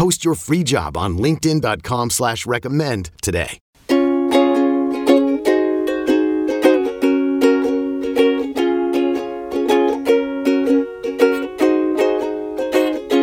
Post your free job on linkedin.com slash recommend today.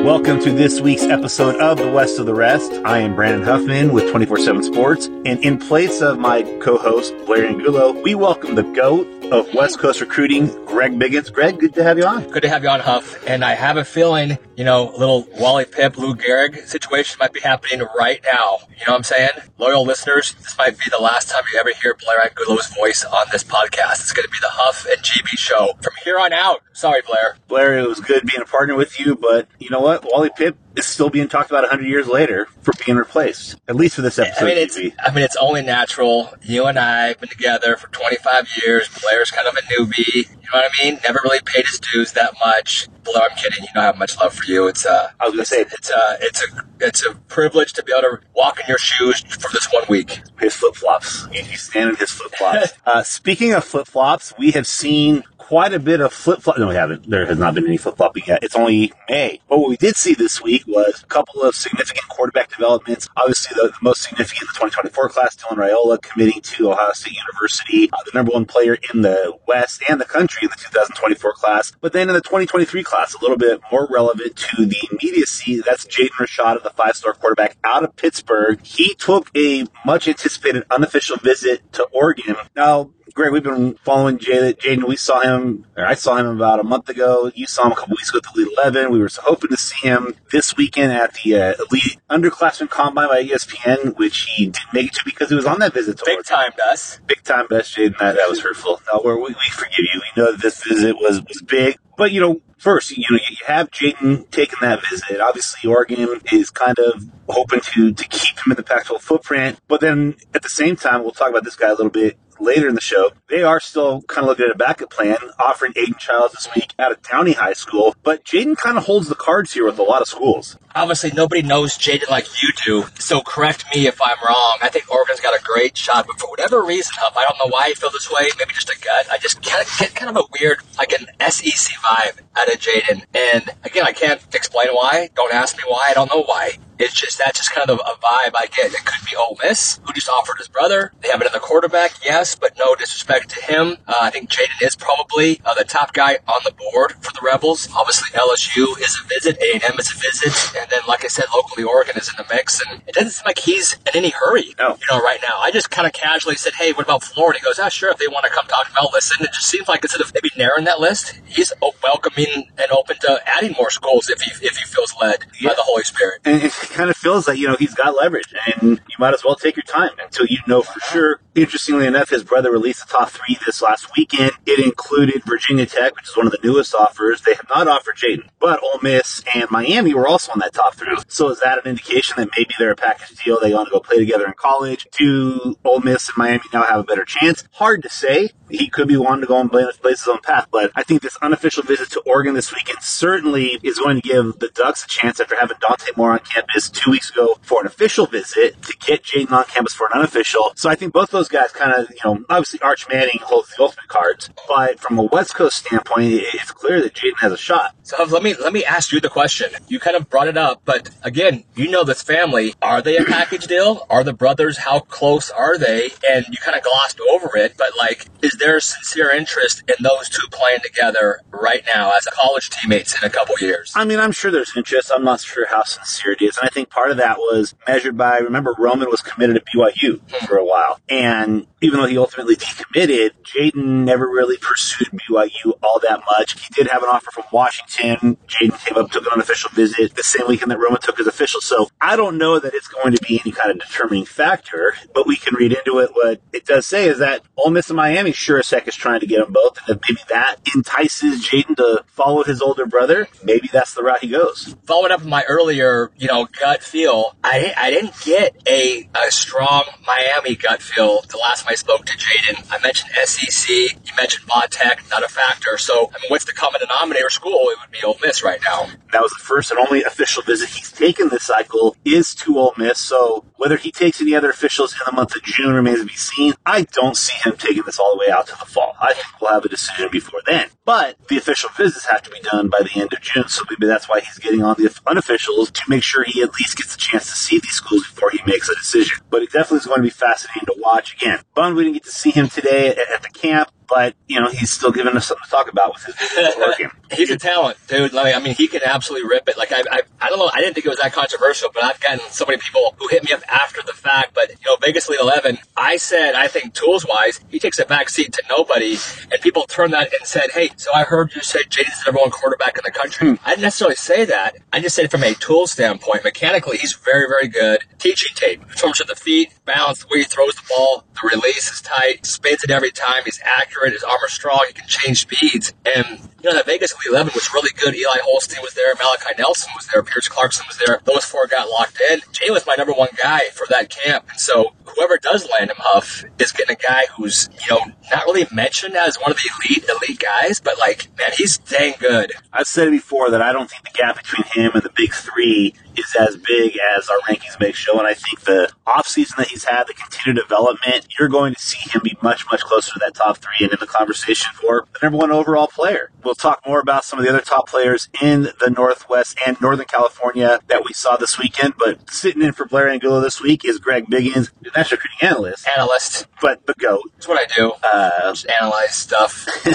Welcome to this week's episode of The West of the Rest. I am Brandon Huffman with 24 7 Sports, and in place of my co host, Blair Angulo, we welcome the GOAT of West Coast recruiting, Greg Biggins. Greg, good to have you on. Good to have you on, Huff. And I have a feeling, you know, a little Wally Pipp, Lou Gehrig situation might be happening right now. You know what I'm saying? Loyal listeners, this might be the last time you ever hear Blair Angulo's voice on this podcast. It's going to be the Huff and GB show from here on out. Sorry, Blair. Blair, it was good being a partner with you, but you know what? Wally Pipp is still being talked about 100 years later for being replaced, at least for this episode. I mean, it's, I mean, it's only natural. You and I have been together for 25 years. Blair's kind of a newbie. You know what I mean? Never really paid his dues that much. Blair, I'm kidding. You know, I have much love for you. It's uh, I was gonna say it's a, it's a, it's a privilege to be able to walk in your shoes for this one week. His flip flops. He's standing in his flip flops. uh, speaking of flip flops, we have seen quite a bit of flip flop. No, we haven't. There has not been any flip flopping yet. It's only May. But what we did see this week was a couple of significant quarterback developments. Obviously, the, the most significant the 2024 class, Dylan Raiola committing to Ohio State University, uh, the number one player in the West and the country in the 2024 class. But then in the 2023 class, a little bit more relevant to the immediacy, that's Jaden Rashada, the five star quarterback out of Pittsburg. He took a much anticipated unofficial visit to Oregon. Now, Greg, we've been following Jaden. We saw him, or I saw him about a month ago. You saw him a couple weeks ago at the Elite 11. We were hoping to see him this weekend at the uh, Elite Underclassmen Combine by ESPN, which he didn't make it to because he was on that visit to Big time, Gus. Big time, best Jaden. That, that was hurtful. No, we, we forgive you. We know that this visit was, was big. But, you know, first, you know, you have Jaden taking that visit. Obviously, Oregon is kind of hoping to, to keep him in the Pac-12 footprint. But then at the same time, we'll talk about this guy a little bit later in the show, they are still kind of looking at a backup plan, offering Aidan Chiles this week out of Downey High School. But Jaden kind of holds the cards here with a lot of schools. Obviously, nobody knows Jaden like you do, so correct me if I'm wrong. I think Oregon's got a great shot, but for whatever reason, Huff, I don't know why you feel this way. Maybe just a gut. I just get kind of a weird, like an SEC vibe out of Jaden. And again, I can't explain why. Don't ask me why. I don't know why. It's just that's just kind of a vibe I get. It could be Ole Miss, who just offered his brother. They have another quarterback, yes, but no disrespect to him. Uh, I think Jaden is probably uh, the top guy on the board for the Rebels. Obviously, LSU is a visit, A&M is a visit, and then, like I said, locally Oregon is in the mix. And it doesn't seem like he's in any hurry, no. you know, right now. I just kind of casually said, "Hey, what about Florida?" He goes, "Ah, sure, if they want to come talk about listen." It just seems like instead of maybe narrowing that list, he's welcoming and open to adding more schools if he if he feels led yeah. by the Holy Spirit. Kind of feels like you know he's got leverage, and you might as well take your time until you know for sure. Interestingly enough, his brother released the top three this last weekend. It included Virginia Tech, which is one of the newest offers. They have not offered Jaden, but Ole Miss and Miami were also on that top three. So is that an indication that maybe they're a package deal? They want to go play together in college. Do Ole Miss and Miami now have a better chance? Hard to say. He could be wanting to go and blaze his own path, but I think this unofficial visit to Oregon this weekend certainly is going to give the Ducks a chance after having Dante Moore on campus two weeks ago for an official visit to get Jaden on campus for an unofficial. So I think both those guys kind of, you know, obviously Arch Manning holds the ultimate cards, but from a West Coast standpoint, it's clear that Jaden has a shot. So let me let me ask you the question. You kind of brought it up, but again, you know this family. Are they a package deal? Are the brothers? How close are they? And you kind of glossed over it, but like, is there sincere interest in those two playing together right now as college teammates in a couple years? I mean, I'm sure there's interest. I'm not sure how sincere it is, and I think part of that was measured by. Remember, Roman was committed to BYU hmm. for a while, and And even though he ultimately decommitted, Jaden never really pursued BYU all that much. He did have an offer from Washington. Jaden came up, took an unofficial visit the same weekend that Roman took his official. So I don't know that it's going to be any kind of determining factor, but we can read into it. What it does say is that Ole Miss and Miami sure as heck is trying to get them both. And if maybe that entices Jaden to follow his older brother, maybe that's the route he goes. Following up on my earlier, you know, gut feel, I, I didn't get a, a strong Miami gut feel the last time I spoke to Jaden. I mentioned SEC, you mentioned Tech, not a factor. So, I mean, what's the common denominator school? It would be Ole Miss right now. That was the first and only official visit he's taken this cycle is to Ole Miss. So whether he takes any other officials in the month of June remains to be seen. I don't see him taking this all the way out to the fall. I think we'll have a decision before then. But the official visits have to be done by the end of June, so maybe that's why he's getting on the unofficials to make sure he at least gets a chance to see these schools before he makes a decision. But it definitely is going to be fascinating to watch. Again, Bun, we didn't get to see him today at the camp but you know he's still giving us something to talk about with his working. he's a talent, dude. Like, I mean, he can absolutely rip it. Like I, I, I don't know. I didn't think it was that controversial, but I've gotten so many people who hit me up after the fact. But you know, Vegas Elite Eleven. I said I think tools wise, he takes a back seat to nobody, and people turned that and said, "Hey, so I heard you say Jaden's the number one quarterback in the country." Hmm. I didn't necessarily say that. I just said from a tool standpoint, mechanically, he's very, very good. Teaching tape in terms of the feet, balance, the way he throws the ball, the release is tight, spins it every time. He's accurate. His armor strong. He can change speeds. And, know, that Vegas Elite 11 was really good. Eli Holstein was there. Malachi Nelson was there. Pierce Clarkson was there. Those four got locked in. Jay was my number one guy for that camp. And so whoever does land him, Huff, is getting a guy who's, you know, not really mentioned as one of the elite, elite guys, but like, man, he's dang good. I've said before that I don't think the gap between him and the big three is as big as our rankings make show. And I think the offseason that he's had, the continued development, you're going to see him be much, much closer to that top three and in the conversation for the number one overall player. We'll talk more about some of the other top players in the Northwest and Northern California that we saw this weekend. But sitting in for Blair Angulo this week is Greg Biggins, national recruiting analyst. Analyst. But the GOAT. That's what I do. Uh, Just analyze stuff.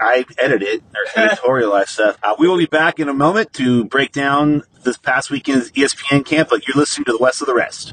I edit it or editorialize stuff. Uh, we will be back in a moment to break down this past weekend's ESPN camp, but you're listening to the West of the Rest.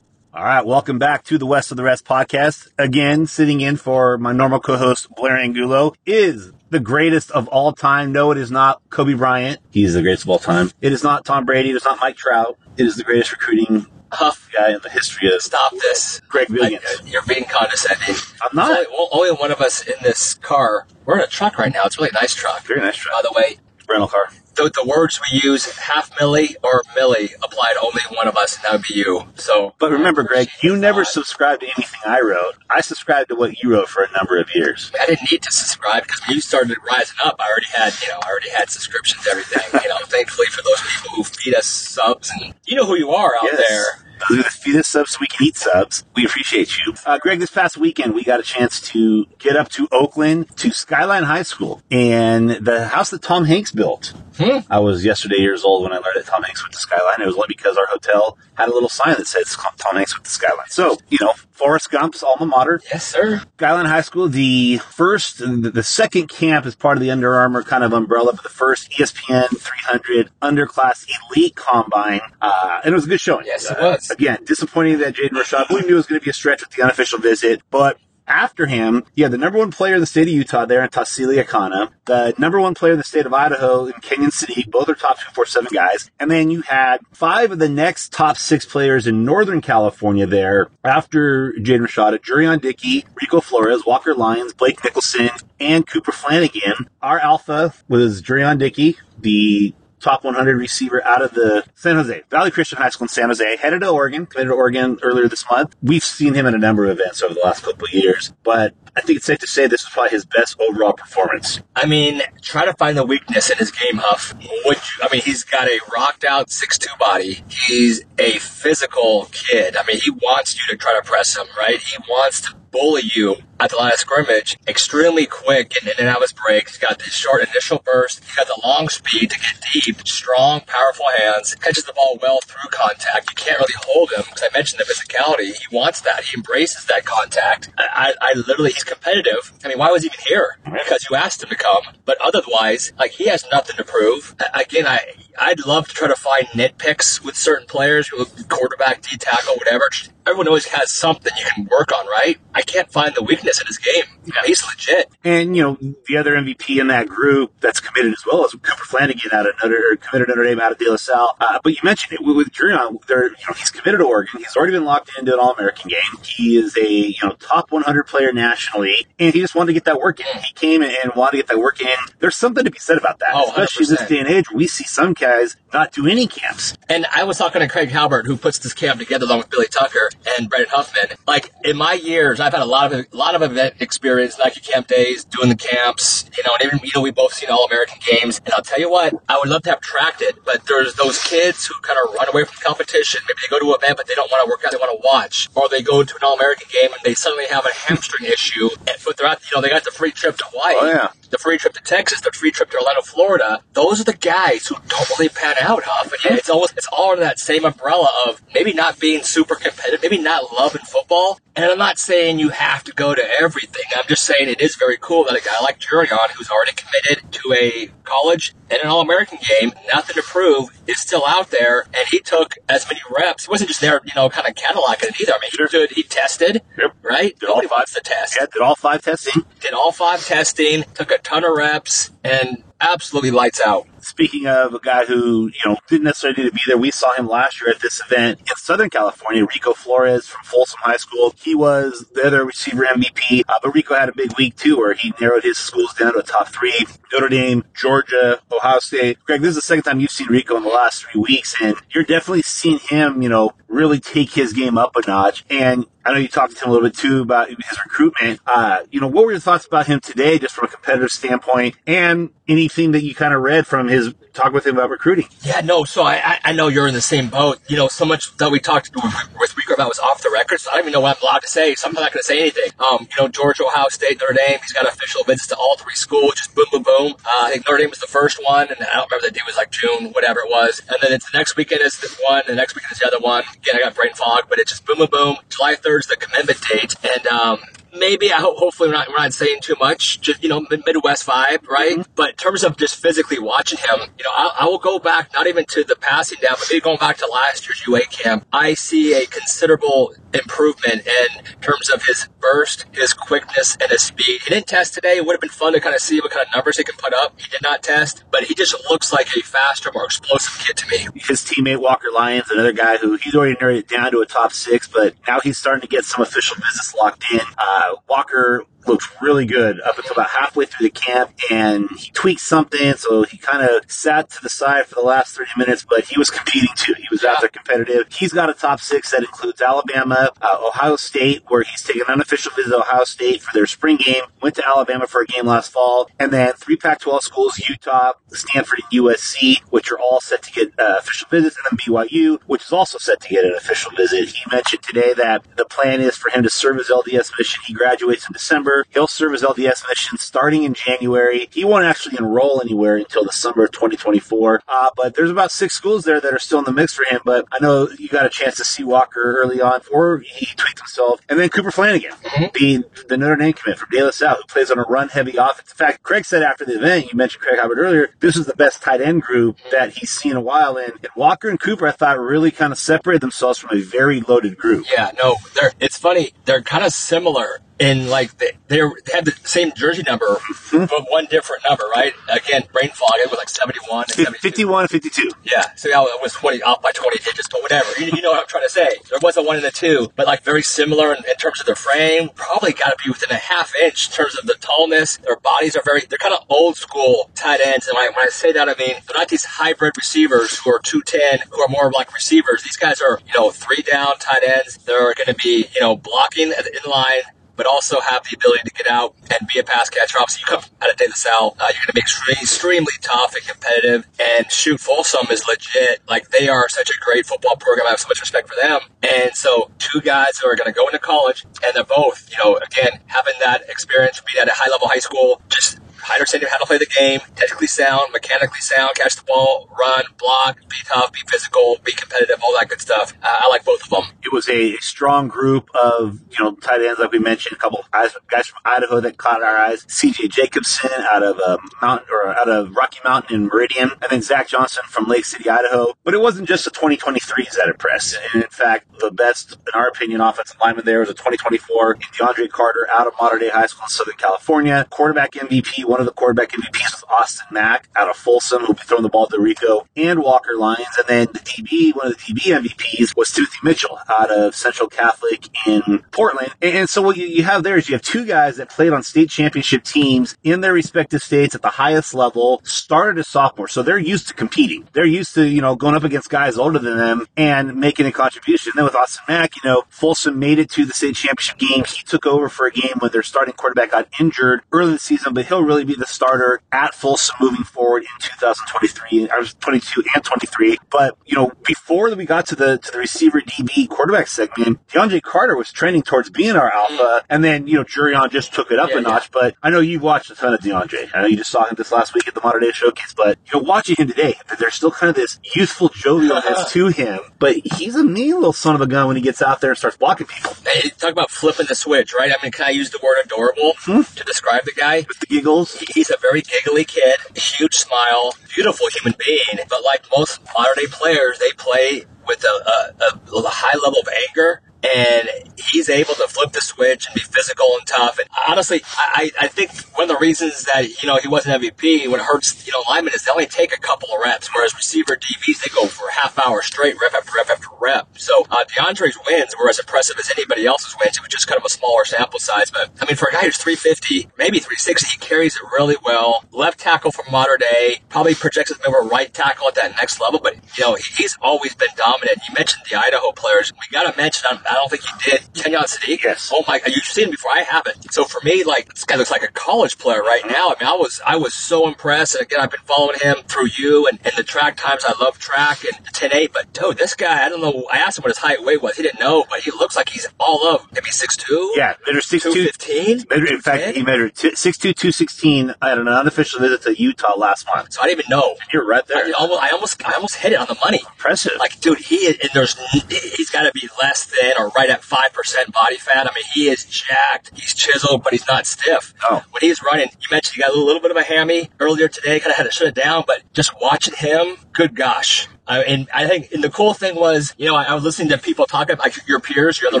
All right, welcome back to the West of the Rest podcast. Again, sitting in for my normal co-host Blair Angulo is the greatest of all time. No, it is not Kobe Bryant. He's the greatest of all time. It is not Tom Brady. It is not Mike Trout. It is the greatest recruiting Huff guy in the history of stop this. Greg Biggins. I, you're being condescending. I'm not. Only, only, one of us in this car. We're in a truck right now. It's a really nice truck. Very nice truck. By the way, rental car. The, the words we use, half milli or milli, apply to only one of us, and that would be you. So, but remember, Greg, you never subscribed to anything I wrote. I subscribed to what you wrote for a number of years. I didn't need to subscribe because when you started rising up, I already had, you know, I already had subscriptions, everything. you know, thankfully for those people who feed us subs, and you know who you are out yes. there those the subs so we can eat subs. We appreciate you. Uh, Greg, this past weekend, we got a chance to get up to Oakland to Skyline High School and the house that Tom Hanks built Hmm. I was yesterday years old when I learned that Tom Hanks went to Skyline. It was only because our hotel had a little sign that says Tom Hanks went to Skyline. So, you know, Forrest Gump's alma mater. Yes, sir. Skyline High School, the first, the second camp is part of the Under Armour kind of umbrella, but the first ESPN 300 underclass elite combine. Uh, and it was a good showing. Yes, it was. Uh, again, disappointing that Jaden Rashad, we knew it was going to be a stretch with the unofficial visit, but after him, you had the number one player in the state of Utah there in Tausili Akana, the number one player in the state of Idaho in Kenyon Sadiq, both are top 247 guys. And then you had five of the next top six players in Northern California there after Jaden Rashada, Jurrion Dickey, Rico Flores, Walker Lyons, Blake Nicholson, and Cooper Flanagan. Our alpha was Jurrion Dickey, the top 100 receiver out of the San Jose Valley Christian High School in San Jose. Headed to Oregon, committed to Oregon earlier this month. We've seen him in a number of events over the last couple of years, but I think it's safe to say this was probably his best overall performance. I mean, try to find the weakness in his game, Huff. Would you, I mean, he's got a rocked out six-two body. He's a physical kid. I mean, he wants you to try to press him, right? He wants to bully you at the line of scrimmage, extremely quick and in and out of his breaks. Got the short initial burst. Got the long speed to get deep, strong, powerful hands, catches the ball well through contact. You can't really hold him because I mentioned the physicality. He wants that. He embraces that contact. I, I, I literally, he's competitive. I mean, why was he even here? Because you asked him to come. But otherwise, like, he has nothing to prove. Again, I, I'd love to try to find nitpicks with certain players, quarterback, D tackle, whatever. Everyone always has something you can work on, right? Can't find the weakness in his game. You know, he's legit. And you know, the other MVP in that group that's committed as well is Cooper Flanagan out of Notre, committed Notre Dame out of De La Salle. Uh, but you mentioned it with Jurrion. There, you know, he's committed to Oregon. He's already been locked into an All American game. He is a you know top 100 player nationally, and he just wanted to get that work in. He came and wanted to get that work in. There's something to be said about that, oh, especially this day and age. We see some guys not do any camps. And I was talking to Craig Haubert, who puts this camp together along with Billy Tucker and Brandon Huffman. Like in my years, I've had a lot of a lot of event experience, Nike Camp Days, doing the camps. You know, and even you know we both seen All American games. And I'll tell you what, I would love to have tracked it, but there's those kids who kind of run away from competition. Maybe they go to an event, but they don't want to work out; they want to watch, or they go to an All American game and they suddenly have a hamstring issue. But they're at, you know, they got the free trip to Hawaii. Oh, yeah the free trip to Texas, the free trip to Orlando, Florida, those are the guys who don't really pan out, Huff. And yeah, it's almost it's all under that same umbrella of maybe not being super competitive, maybe not loving football. And I'm not saying you have to go to everything. I'm just saying it is very cool that a guy like Jurrion, who's already committed to a college and an All American game, nothing to prove, is still out there. And he took as many reps. He wasn't just there, you know, kind of Cadillac it either. I mean, he, did, he tested, yep. right? Did Nobody all five, wants to test. Yeah, did all five testing. Did all five testing, took a ton of reps, and absolutely lights out. Speaking of a guy who, you know, didn't necessarily need to be there, we saw him last year at this event in Southern California. Rico Flores from Folsom High School. He was the other receiver MVP, uh, but Rico had a big week too, where he narrowed his schools down to a top three. Notre Dame, Georgia, Ohio State. Greg, this is the second time you've seen Rico in the last three weeks, and you're definitely seeing him, you know, really take his game up a notch. And I know you talked to him a little bit too about his recruitment. Uh, you know, what were your thoughts about him today, just from a competitive standpoint, and anything that you kind of read from his talk with him about recruiting? Yeah, no. So I, I know you're in the same boat. You know, so much that we talked with Rico about was off the record, so I don't even know what I'm allowed to say. So I'm not going to say anything. Um, you know, Georgia, Ohio State, Notre Dame. He's got official visits to all three schools. Just boom, boom, boom. Uh, I think Notre Dame was the first one, and I don't remember the date was like June, whatever it was. And then it's the next weekend is the one, the next weekend is the other one. Again, I got brain fog, but it's just boom, boom, boom. July 3rd the commitment date, and um, maybe I hope hopefully we're not we're not saying too much. Just you know, Midwest vibe, right? Mm-hmm. But in terms of just physically watching him, you know, I, I, will go back not even to the passing down, but maybe going back to last year's UA camp. I see a considerable improvement in terms of his burst, his quickness, and his speed. He didn't test today. It would have been fun to kind of see what kind of numbers he can put up. He did not test, but he just looks like a faster, more explosive kid to me. His teammate Walker Lyons, another guy who he's already narrowed it down to a top six, but now he's starting to get some official business locked in. Uh, Uh, Walker looked really good up until about halfway through the camp, and he tweaked something, so he kind of sat to the side for the last 30 minutes, but he was competing too. He was out there competitive. He's got a top six that includes Alabama, uh, Ohio State, where he's taken an unofficial visit to Ohio State for their spring game, went to Alabama for a game last fall, and then three Pac 12 schools, Utah, Stanford, and USC, which are all set to get uh, official visits, and then BYU, which is also set to get an official visit. He mentioned today that the plan is for him to serve his LDS mission. He graduates in December. He'll serve his LDS mission starting in January. He won't actually enroll anywhere until the summer of 2024. Uh, but there's about six schools there that are still in the mix for him. But I know you got a chance to see Walker early on, or he tweaked himself. And then Cooper Flanagan, mm-hmm. being the Notre Dame commit from De La Salle, who plays on a run heavy offense. In fact, Craig said after the event, you mentioned Craig Haubert earlier, this is the best tight end group that he's seen in a while. And, and Walker and Cooper, I thought, really kind of separated themselves from a very loaded group. Yeah, no, they're, it's funny. They're kind of similar and like they, they have the same jersey number, mm-hmm. but one different number, right? Again, brain fog. It was like 71 and 72. 51 and 52. Yeah. So yeah, it was 20 off by 20 digits, but whatever. You, you, know what I'm trying to say. There was a one and a two, but like very similar in, in terms of their frame. Probably got to be within a half inch in terms of the tallness. Their bodies are very, they're kind of old school tight ends. And when I say that, I mean, they're not these hybrid receivers who are 210, who are more like receivers. These guys are, you know, three down tight ends. They're going to be, you know, blocking in line but also have the ability to get out and be a pass catcher. Obviously, you come out of De La Salle, uh, you're going to be extremely, extremely tough and competitive. And shoot, Folsom is legit. Like they are such a great football program. I have so much respect for them. And so, two guys who are going to go into college, and they're both, you know, again having that experience, being at a high level high school, just understanding how to play the game, technically sound, mechanically sound, catch the ball, run, block, be tough, be physical, be competitive, all that good stuff. Uh, I like both of them. It was a strong group of, you know, tight ends, like we mentioned, a couple guys, guys from Idaho that caught our eyes. CJ Jacobson out of uh, Mount or out of Rocky Mountain in Meridian, and then Zach Johnson from Lake City, Idaho. But it wasn't just the 2023s that impressed. And in fact, the best, in our opinion, offensive lineman there was a 2024 DeAndre Carter out of Mater Dei High School in Southern California. Quarterback MVP, one of the quarterback MVPs was Austin Mack out of Folsom, who'll be throwing the ball to Rico and Walker Lyons. And then the DB, one of the DB MVPs was Timothy Mitchell out of Central Catholic in Portland. And, so what you have there is you have two guys that played on state championship teams in their respective states at the highest level, started as sophomores. So they're used to competing. They're used to, you know, going up against guys older than them and making a contribution. And then with Austin Mack, you know, Folsom made it to the state championship game. He took over for a game when their starting quarterback got injured early in the season, but he'll really be the starter at Folsom moving forward in 2023, or 22 and 23. But you know, before we got to the to the receiver DB quarterback segment, DeAndre Carter was trending towards being our alpha, and then you know, Jurrion just took it up yeah, a notch. Yeah. But I know you've watched a ton of DeAndre. I know you just saw him this last week at the Mater Dei Showcase. But you know, watching him today, there's still kind of this youthful jovialness to him. But he's a mean little son of a gun when he gets out there and starts blocking people. Hey, talk about flipping the switch, right? I mean, can I use the word adorable hmm? to describe the guy? With the giggles. He's a very giggly kid, huge smile, beautiful human being. But like most Mater Dei players, they play with a, a, a high level of anger and he's able to flip the switch and be physical and tough. And honestly, I, I think one of the reasons that you know he wasn't MVP when it hurts you know linemen is they only take a couple of reps, whereas receiver DBs they go for a half hour straight, rep after rep after rep. So uh, DeAndre's wins were as impressive as anybody else's wins. It was just kind of a smaller sample size, but I mean for a guy who's 350, maybe 360, he carries it really well. Left tackle from Mater Dei, probably projects maybe a right tackle at that next level, but you know he's always been dominant. You mentioned the Idaho players. We got to mention. Um, I don't think he did. Kenyon Sadiq. Yes. Oh my! God, you've seen him before. I haven't. So for me, like this guy looks like a college player right now. I mean, I was I was so impressed. And again, I've been following him through you and, and the track times. I love track and the 10-8. But dude, this guy, I don't know. I asked him what his height weight was. He didn't know, but he looks like he's all of maybe six two. Yeah, measure six two fifteen. In fact, he measured six two two sixteen at an unofficial visit to Utah last month. So I didn't even know. You're right there. I almost, I almost, I almost hit it on the money. Impressive. Like, dude, he and there's he's got to be less than or right at five percent body fat. I mean, he is jacked. He's chiseled, but he's not stiff. Oh. When he's running, you mentioned he got a little bit of a hammy earlier today. Kind of had to shut it down, but just watching him, good gosh, uh, and I think and the cool thing was, you know, I, I, was listening to people talk about like your peers, your other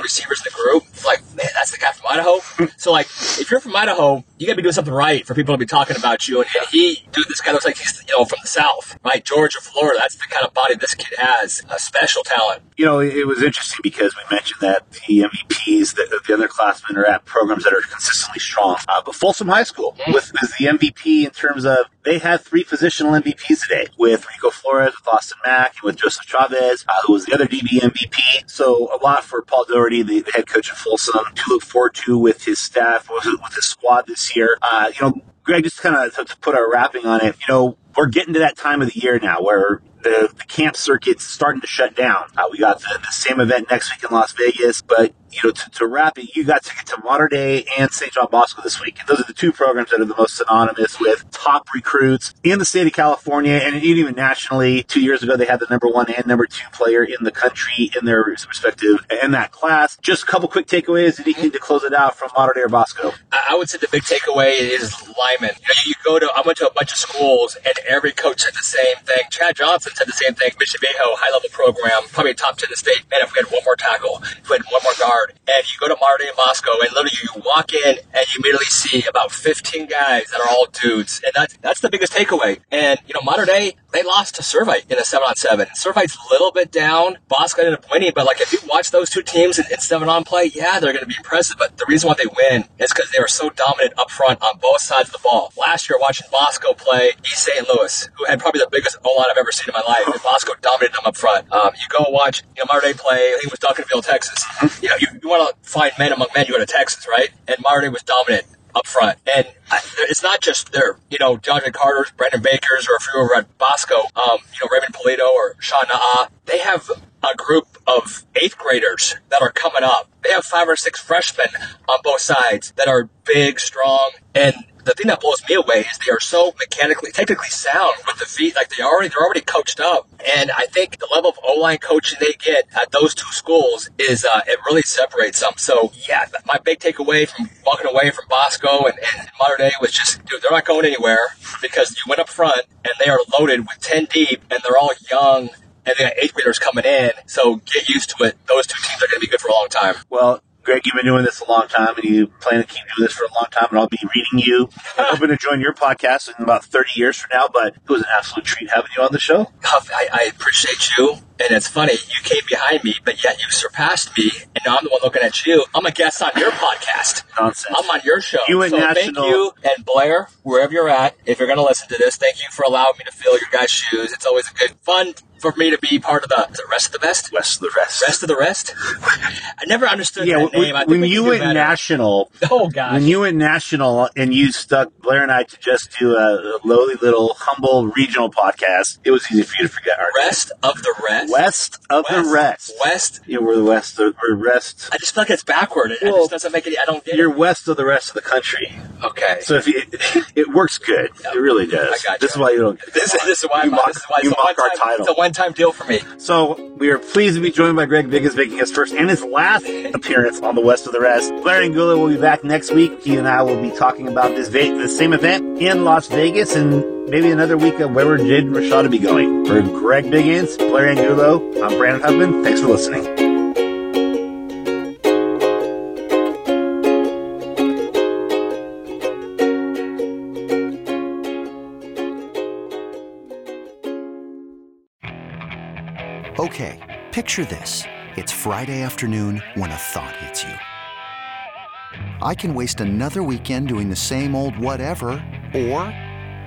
receivers in the group. Like, man, that's the guy from Idaho. so, like, if you're from Idaho, you got to be doing something right for people to be talking about you. And, and, he, dude, this guy looks like he's, you know, from the South, right? Georgia, Florida. That's the kind of body this kid has. A special talent. You know, it was interesting because we mentioned that the MVPs, the, the underclassmen are at programs that are consistently strong. Uh, but Folsom High School mm-hmm. was, was the MVP in terms of they had three positional MVPs today with Rico Flores, with Austin Mack, and with Joseph Chavez, uh, who was the other DB MVP. So a lot for Paul Doherty, the, the head coach of Folsom, to look forward to with his staff, with, with his squad this year. Uh, you know, Greg, just kind of to, to put our wrapping on it, you know, we're getting to that time of the year now where the, the camp circuit's starting to shut down. Uh, we got the, the same event next week in Las Vegas, but you know, to, to wrap it, you got to get to Mater Dei and St. John Bosco this week. And those are the two programs that are the most synonymous with top recruits in the state of California and even nationally. Two years ago, they had the number one and number two player in the country in their respective in that class. Just a couple quick takeaways, anything mm-hmm. to close it out from Mater Dei or Bosco. I would say the big takeaway is Lyman. You, know, you go to, I went to a bunch of schools and every coach said the same thing. Chad Johnson said the same thing. Mission Viejo, high level program, probably top 10 in the state. Man, if we had one more tackle, if we had one more guard, and you go to Mater in Bosco, and literally you walk in and you immediately see about 15 guys that are all dudes, and that's that's the biggest takeaway. And you know, Mater Dei they lost to Servite in a seven on seven. Servite's a little bit down. Bosco ended up winning, but like if you watch those two teams in, in seven on play, yeah, they're going to be impressive. But the reason why they win is because they were so dominant up front on both sides of the ball. Last year, watching Bosco play East St. Louis, who had probably the biggest O line I've ever seen in my life, and Bosco dominated them up front. Um, you go watch, you know, Mater play. He was Duncanville, Texas. You know, you, you want to find men among men. You go to Texas, right? And Mater Dei was dominant up front. And it's not just their, you know, Jonathan Carter's, Brandon Baker's, or if you were at Bosco, um, you know, Raymond Polito or Sean Na'a. They have a group of eighth graders that are coming up. They have five or six freshmen on both sides that are big, strong, and the thing that blows me away is they are so mechanically, technically sound with the feet. Like they already, they're already coached up. And I think the level of O line coaching they get at those two schools is, uh, it really separates them. So yeah, my big takeaway from walking away from Bosco and, and Mater Dei was just, dude, they're not going anywhere because you went up front and they are loaded with 10 deep and they're all young and they got eighth graders coming in. So get used to it. Those two teams are going to be good for a long time. Well, Greg, you've been doing this a long time, and you plan to keep doing this for a long time, and I'll be reading you. I'm hoping to join your podcast in about 30 years from now, but it was an absolute treat having you on the show. Huff, I, I appreciate you. And it's funny, you came behind me, but yet you surpassed me, and now I'm the one looking at you. I'm a guest on your podcast. Nonsense. I'm on your show. You and so National- thank you, and Blair, wherever you're at, if you're going to listen to this, thank you for allowing me to fill your guys' shoes. It's always a good fun for me to be part of the, rest of the best? Rest of the rest. Rest of the rest? I never understood yeah, that when, name. I when we you went better. national, Oh, gosh. when you went national and you stuck Blair and I to just do a, lowly little humble regional podcast, it was easy for you to forget our name. Rest of the rest? West of the rest. West? Yeah, we're the west. Of, we're rest. I just feel like it's backward. It, it just doesn't make any, I don't get You're it. west of the rest of the country. Okay. So if you, it works good. It really does. I got This is why you don't. Get This is, this is why, you I'm- mock, this is why you it's, a mock our one-time, title. it's a one-time deal for me. So we are pleased to be joined by Greg Biggins making his first and his last appearance on the West of the Rest. Blair Angulo will be back next week. He and I will be talking about this va- the same event in Las Vegas and maybe another week of where would Jaden Rashad be going. For Greg Biggins, Blair Angulo, I'm Brandon Huffman. Thanks for listening. Okay, picture this. It's Friday afternoon when a thought hits you. I can waste another weekend doing the same old whatever, or